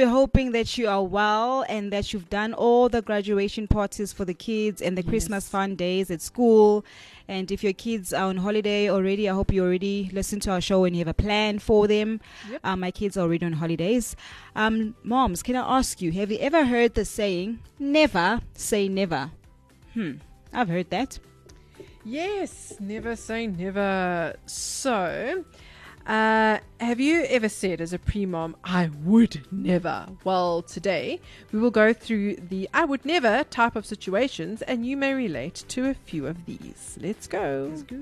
We're hoping that you are well and that you've done all the graduation parties for the kids and the Christmas fun days at school. And if your kids are on holiday already, I hope you already listen to our show and you have a plan for them. Yep. Uh, my kids are already on holidays. Um, moms, can I ask you, have you ever heard the saying, never say never? Hmm. I've heard that. Yes, never say never. So, uh, have you ever said as a pre mom, I would never? Well, today we will go through the I would never type of situations and you may relate to a few of these. Let's go. Let's go.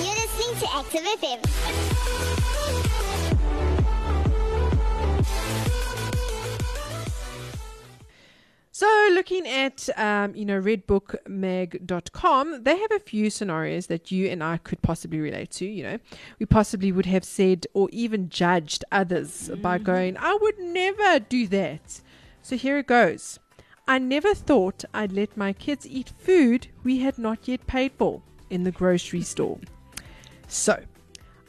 You're listening to Active FM. So, looking at um, you know redbookmag.com, they have a few scenarios that you and I could possibly relate to. You know, we possibly would have said or even judged others by going, "I would never do that." So here it goes. I never thought I'd let my kids eat food we had not yet paid for in the grocery store. So,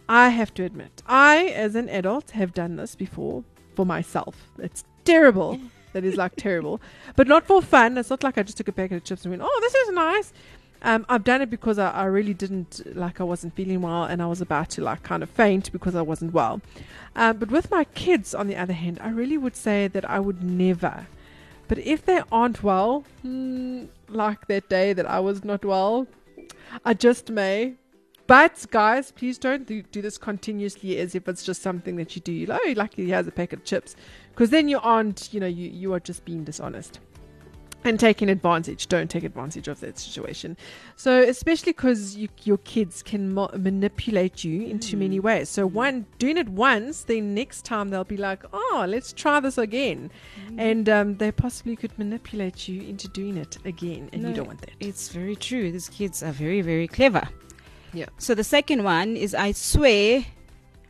I have to admit, I, as an adult, have done this before for myself. It's terrible. That is like terrible, but not for fun. It's not like I just took a packet of chips and went, "Oh, this is nice." Um, I've done it because I, I really didn't like I wasn't feeling well and I was about to like kind of faint because I wasn't well. Um, but with my kids, on the other hand, I really would say that I would never. But if they aren't well, hmm, like that day that I was not well, I just may. But guys, please don't do, do this continuously as if it's just something that you do. You oh, like he has a packet of chips, because then you aren't. You know, you you are just being dishonest and taking advantage. Don't take advantage of that situation. So especially because you, your kids can mo- manipulate you in too many ways. So one doing it once, then next time they'll be like, oh, let's try this again, and um, they possibly could manipulate you into doing it again, and you don't want that. It's very true. These kids are very, very clever. Yeah. So the second one is I swear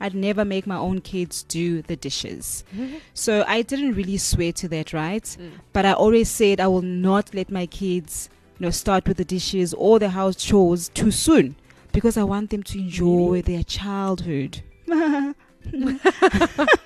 I'd never make my own kids do the dishes. So I didn't really swear to that, right? Mm. But I always said I will not let my kids, you know, start with the dishes or the house chores too soon because I want them to enjoy their childhood.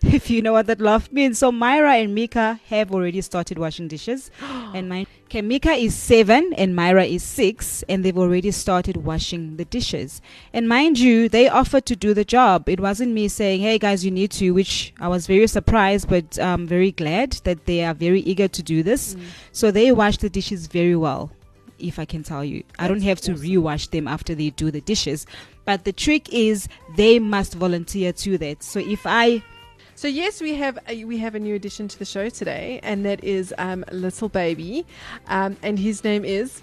if you know what that laugh means. So Myra and Mika have already started washing dishes. and my okay, Mika is seven and Myra is six, and they've already started washing the dishes. And mind you, they offered to do the job. It wasn't me saying, Hey guys, you need to, which I was very surprised but um very glad that they are very eager to do this. So they wash the dishes very well. If I can tell you, I don't have to rewash them after they do the dishes. But the trick is they must volunteer to that. So if I So yes, we have a, we have a new addition to the show today, and that is um, little baby, um, and his name is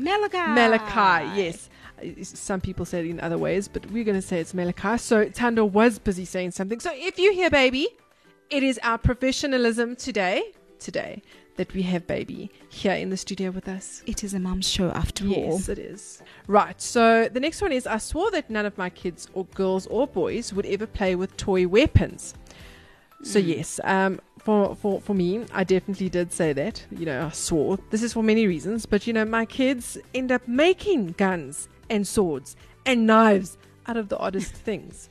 Malachi. Malachi. Yes. Some people say it in other ways, but we're going to say it's Malachi. So Tando was busy saying something. So if you hear baby, it is our professionalism today, today, that we have baby here in the studio with us. It is a mum's show after all. Yes, it is. Right. So the next one is I swore that none of my kids or girls or boys would ever play with toy weapons. So yes, um, for, for for me, I definitely did say that. You know, I swore. This is for many reasons, but you know, my kids end up making guns and swords and knives out of the oddest things.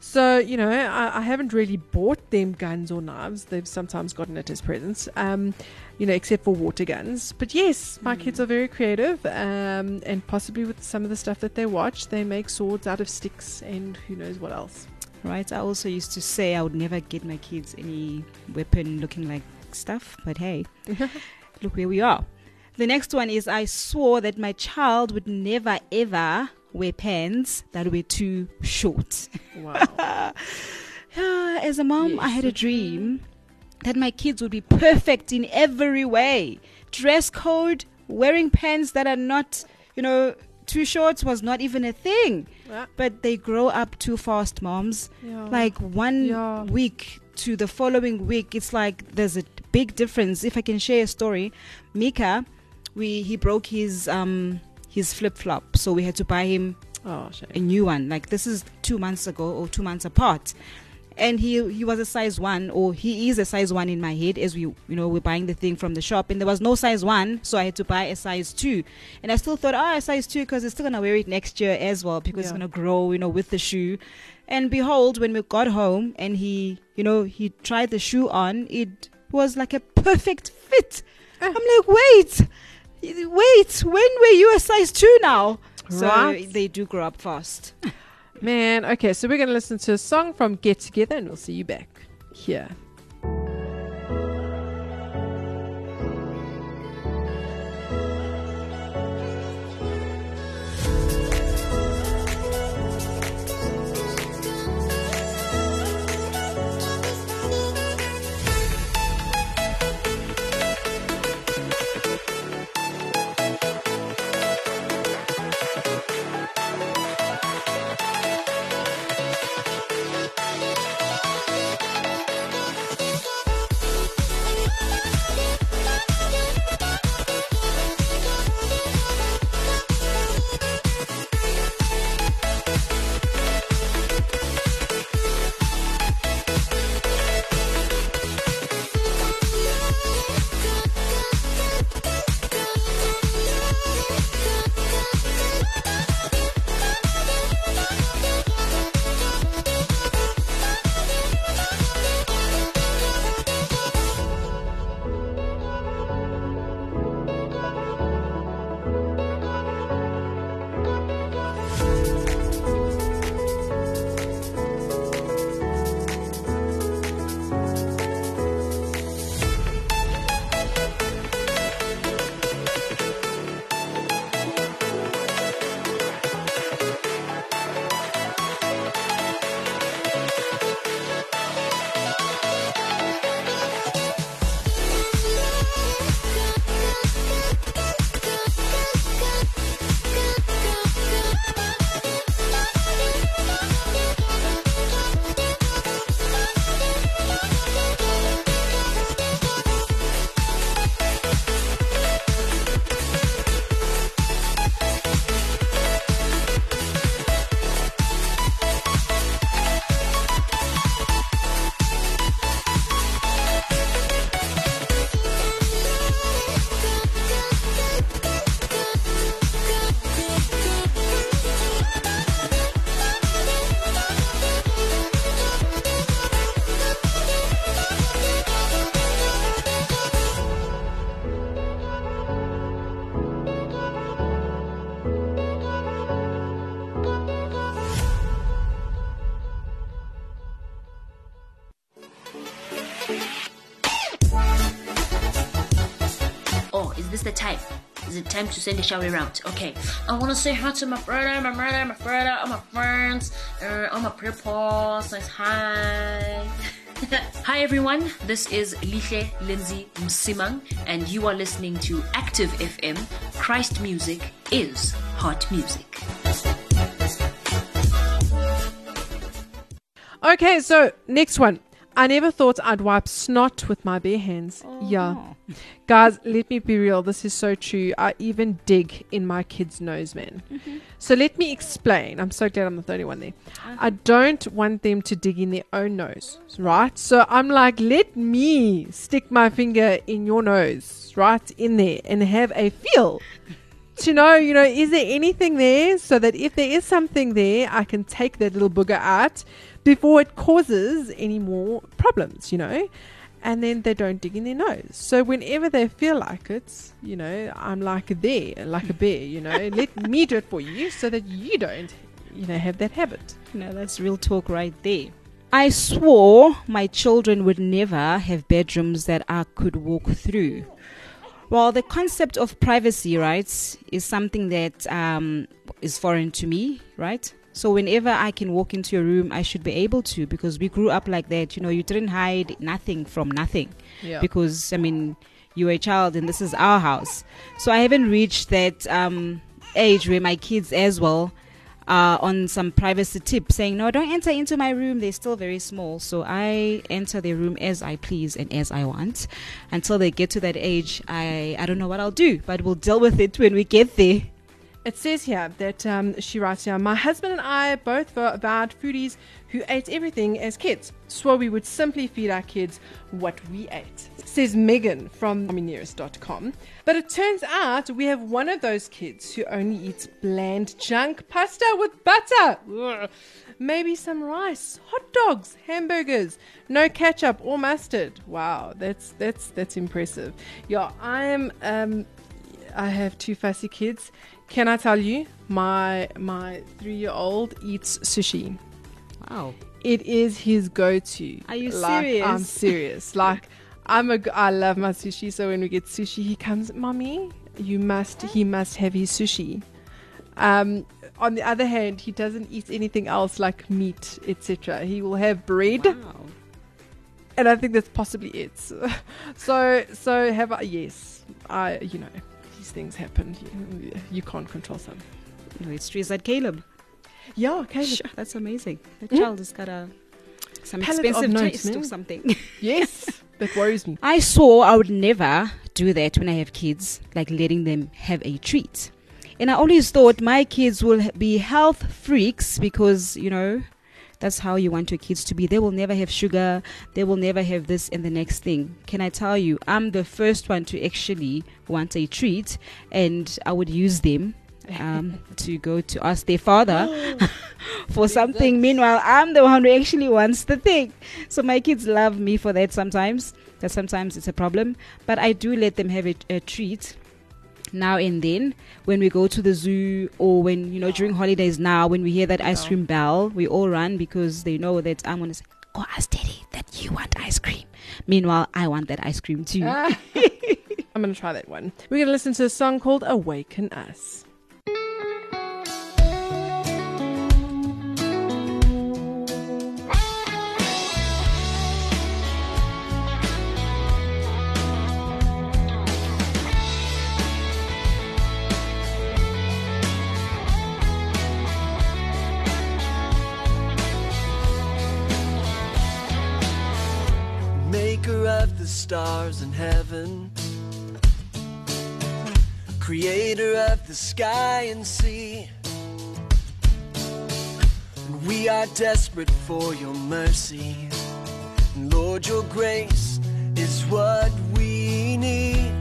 So you know, I, I haven't really bought them guns or knives. They've sometimes gotten it as presents. Um, you know, except for water guns. But yes, my kids are very creative, um, and possibly with some of the stuff that they watch, they make swords out of sticks and who knows what else. Right. I also used to say I would never get my kids any weapon looking like stuff, but hey, look where we are. The next one is I swore that my child would never ever wear pants that were too short. Wow. Ah, As a mom, I had a dream that my kids would be perfect in every way. Dress code, wearing pants that are not, you know, too short was not even a thing. Yeah. But they grow up too fast, moms. Yeah. Like one Yeah. week to the following week, it's like there's a big difference. If I can share a story, Mika, we he broke his um his flip flop, so we had to buy him oh, a new one. Like this is two months ago or two months apart. And he he was a size one, or he is a size one in my head as we you know we're buying the thing from the shop, and there was no size one, so I had to buy a size two, and I still thought, oh, a size two because it's still gonna wear it next year as well because it's gonna grow, you know, with the shoe. And behold, when we got home and he, you know, he tried the shoe on, it was like a perfect fit. I'm like, wait, wait, when were you a size two now? So they do grow up fast. Man, okay, so we're going to listen to a song from Get Together and we'll see you back here. Time to send a shower around? Okay. I want to say hi to my brother, my brother, my brother, all my friends, uh, all my people. Says hi. hi everyone. This is Lihle Lindsay Msimang, and you are listening to Active FM. Christ music is hot music. Okay, so next one. I never thought I'd wipe snot with my bare hands. Yeah. Guys, let me be real. This is so true. I even dig in my kid's nose, man. Mm-hmm. So let me explain. I'm so glad I'm the only one there. I don't want them to dig in their own nose, right? So I'm like, let me stick my finger in your nose, right in there, and have a feel to know, you know, is there anything there so that if there is something there, I can take that little booger out before it causes any more problems, you know? And then they don't dig in their nose. So whenever they feel like it, you know, I'm like there, like a bear, you know, let me do it for you so that you don't, you know, have that habit. No, that's real talk right there. I swore my children would never have bedrooms that I could walk through. Well, the concept of privacy rights is something that um, is foreign to me, right? So whenever I can walk into your room, I should be able to because we grew up like that. You know, you didn't hide nothing from nothing Yeah. because I mean you're a child and this is our house. So I haven't reached that um, age where my kids as well are on some privacy tip saying no, don't enter into my room. They're still very small, so I enter their room as I please and as I want until they get to that age. I I don't know what I'll do, but we'll deal with it when we get there. It says here that um, she writes here, my husband and I both were avowed foodies who ate everything as kids. Swore we would simply feed our kids what we ate. Says Megan from Mineris.com. But it turns out we have one of those kids who only eats bland junk pasta with butter. Ugh. Maybe some rice, hot dogs, hamburgers, no ketchup or mustard. Wow, that's that's that's impressive. Yeah, I'm um I have two fussy kids. Can I tell you, my my three year old eats sushi. Wow. It is his go-to. Are you like, serious? I'm serious. Like I'm a g- I love my sushi. So when we get sushi, he comes, mommy, you must. He must have his sushi. Um, on the other hand, he doesn't eat anything else like meat, etc. He will have bread, Wow. and I think that's possibly it. So, so have I? Yes, I. You know, these things happen. You, you can't control some. No, it's true. Is that Caleb? Yeah, okay. Sure, that's amazing. The Mm. child has got a some Palate of expensive notes, taste man. or something. Yes, that worries me. I saw I would never do that when I have kids, like letting them have a treat. And I always thought my kids will be health freaks because, you know, that's how you want your kids to be. They will never have sugar, they will never have this and the next thing. Can I tell you, I'm the first one to actually want a treat, and I would use them um, to go to ask their father for something. Meanwhile, I'm the one who actually wants the thing. So my kids love me for that sometimes. That sometimes it's a problem, but I do let them have a, a treat now and then when we go to the zoo or when you know during holidays now when we hear that ice cream bell we all run because they know that i'm gonna say go ask daddy that you want ice cream meanwhile i want that ice cream too Ah. I'm going to try that one. We're to listen to a song called Awaken Us. Maker of the stars in heaven, creator of the sky and sea. And we are desperate for your mercy. And Lord, your grace is what we need.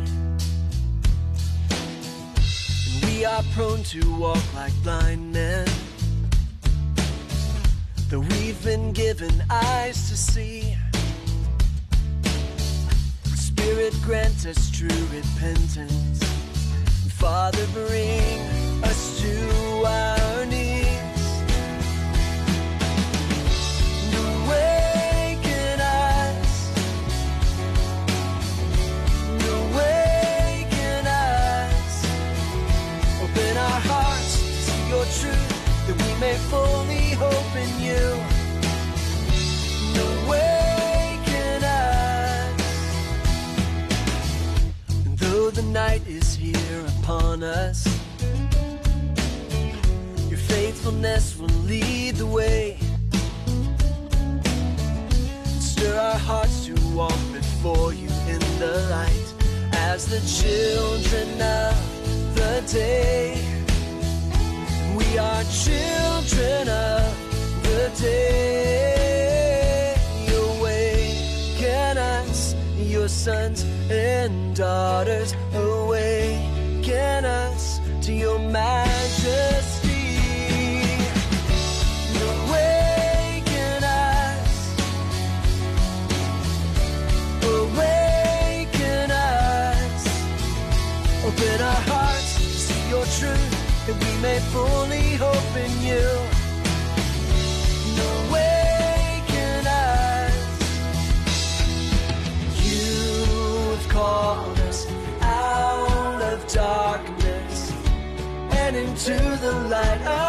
And we are prone to walk like blind men. Though we've been given eyes to see. Spirit, grant us true repentance. Father, bring us to our faithfulness will lead the way. Stir our hearts to walk before you in the light as the children of the day. We are children of the day. Awaken us, your sons and daughters. Awaken us to your majesty. Light of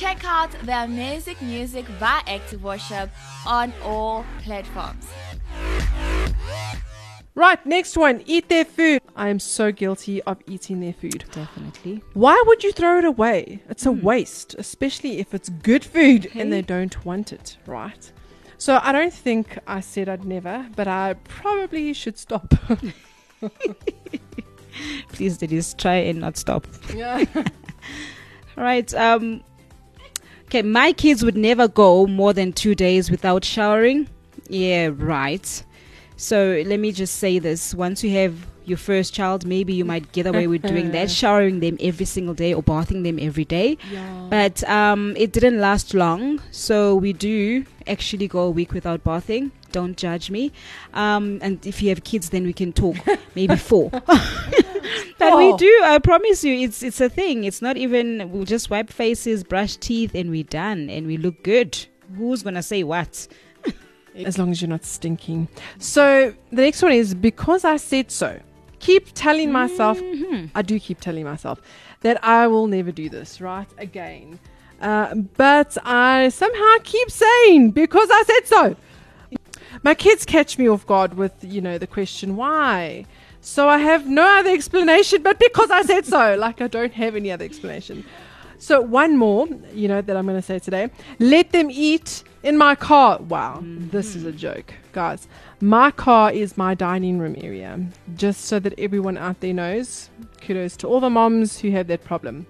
Check out their amazing music by Active Worship on all platforms. Right, next one. Eat their food. I am so guilty of eating their food. Definitely. Why would you throw it away? It's a waste, especially if it's good food and they don't want it, right? So I don't think I said I'd never, but I probably should stop. Please, ladies, try and not stop. yeah. All right. Um. Okay, my kids would never go more than two days without showering. Yeah, right. So let me just say this: once you have your first child, maybe you might get away with doing that, showering them every single day or bathing them every day. But um, it didn't last long, so we do actually go a week without bathing. Don't judge me. Um, and if you have kids, then we can talk. Maybe four. but we Oh. do. I promise you, it's it's a thing. It's not even. We'll just wipe faces, brush teeth, and we're done, and we look good. Who's gonna say what? as long as you're not stinking. So the next one is because I said so. Keep telling myself, I do keep telling myself that I will never do this, right? Again. Uh, but I somehow keep saying because I said so. My kids catch me off guard with, you know, the question, why? So I have no other explanation but because I said so. Like I don't have any other explanation. So one more, you know, that I'm going to say today. Let them eat in my car. Wow, mm-hmm. this is a joke, guys. My car is my dining room area. Just so that everyone out there knows. Kudos to all the moms who have that problem.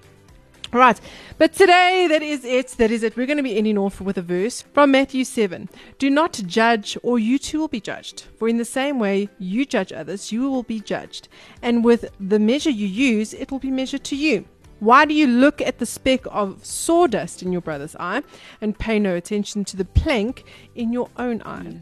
All right, but today that is it. That is it. We're going to be ending off with a verse from Matthew 7. Do not judge, or you too will be judged. For in the same way you judge others, you will be judged. And with the measure you use, it will be measured to you. Why do you look at the speck of sawdust in your brother's eye and pay no attention to the plank in your own mm, eye?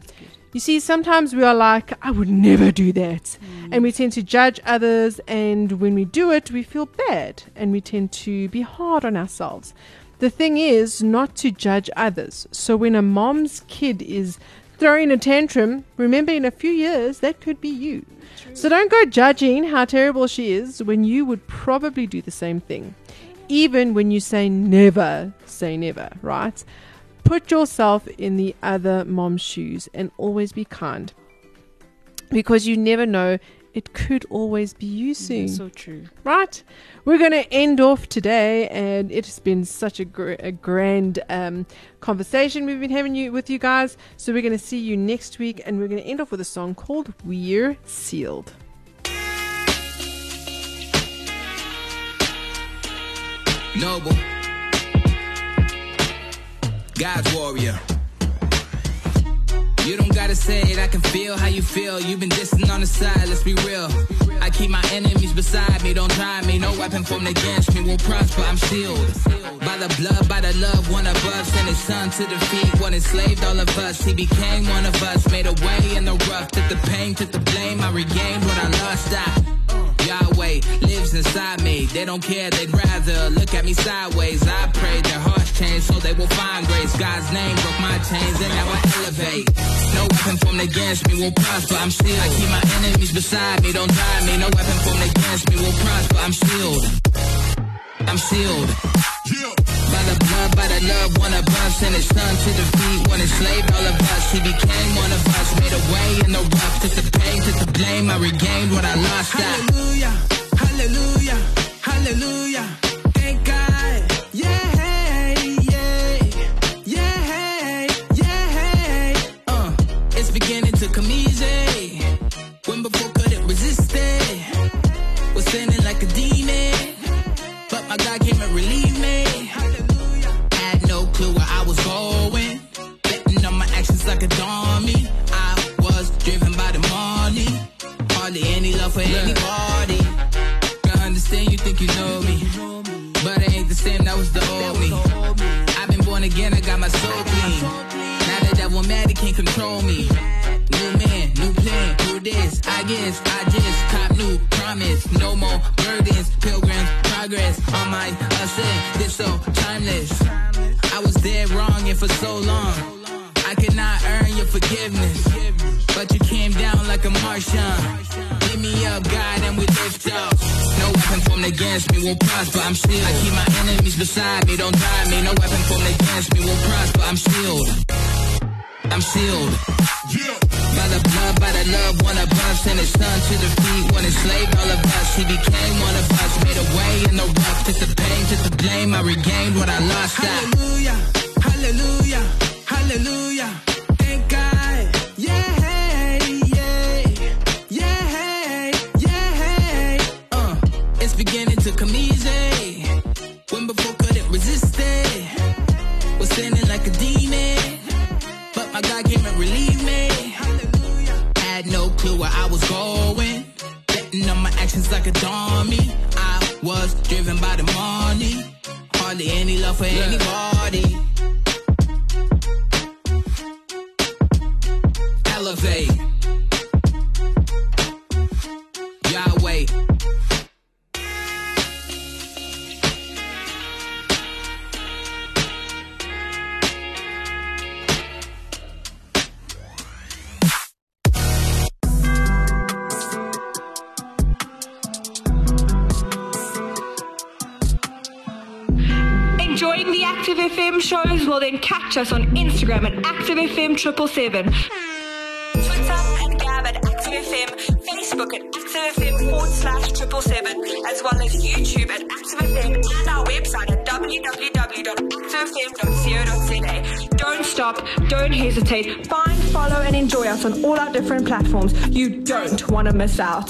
You see, sometimes we are like, I would never do that. Mm. And we tend to judge others, and when we do it, we feel bad and we tend to be hard on ourselves. The thing is not to judge others. So when a mom's kid is throwing a tantrum, remember in a few years, that could be you. So don't go judging how terrible she is when you would probably do the same thing. Even when you say never, say never, right? Put yourself in the other mom's shoes and always be kind. Because you never know, it could always be you soon. So true. Right? We're going to end off today, and it has been such a, gr- a grand um, conversation we've been having you with you guys. So we're going to see you next week, and we're going to end off with a song called We're Sealed. Noble. God's warrior. You don't gotta say it, I can feel how you feel. You've been distant on the side, let's be real. I keep my enemies beside me, don't try me. No weapon formed against me will prosper, I'm sealed. By the blood, by the love, one above. Sent his son to defeat what enslaved all of us. He became one of us, made a way in the rough. Took the pain, took the blame, I regained what I lost. I Yahweh lives inside me. They don't care, they'd rather look at me sideways. I pray their hearts change so they will find grace. God's name broke my chains and now I elevate. No weapon formed against me will prosper. I'm sealed. I keep my enemies beside me, don't try me. No weapon formed against me will prosper. I'm sealed. I'm sealed. By the blood, by the love, one of us sent his son to defeat, one enslaved all of us. He became one of us, made a way in the rough, took the pain, took the blame. I regained what I lost. Hallelujah, hallelujah, No more burdens, pilgrims, progress on my ascent. This so timeless. I was dead wrong and for so long. I could not earn your forgiveness. But you came down like a Martian. Give me up, God, and we lift up. No weapon formed against me will prosper. I'm still. I keep my enemies beside me, don't drive me. No weapon formed against me will prosper. I'm sealed. I'm sealed. By the blood, by the love, one of us, and his son to the feet, one enslaved all of us. He became one of us, made a way in the rough. Took the pain, took the blame, I regained what I lost. Hallelujah, hallelujah, hallelujah. Active FM shows? Well, then catch us on Instagram at ActiveFM777. Twitter and Gab at Active ActiveFM, Facebook at ActiveFM forward slash triple seven, as well as YouTube at ActiveFM and our website at www.activefm.co.za. Don't stop, don't hesitate. Find, follow, and enjoy us on all our different platforms. You don't want to miss out.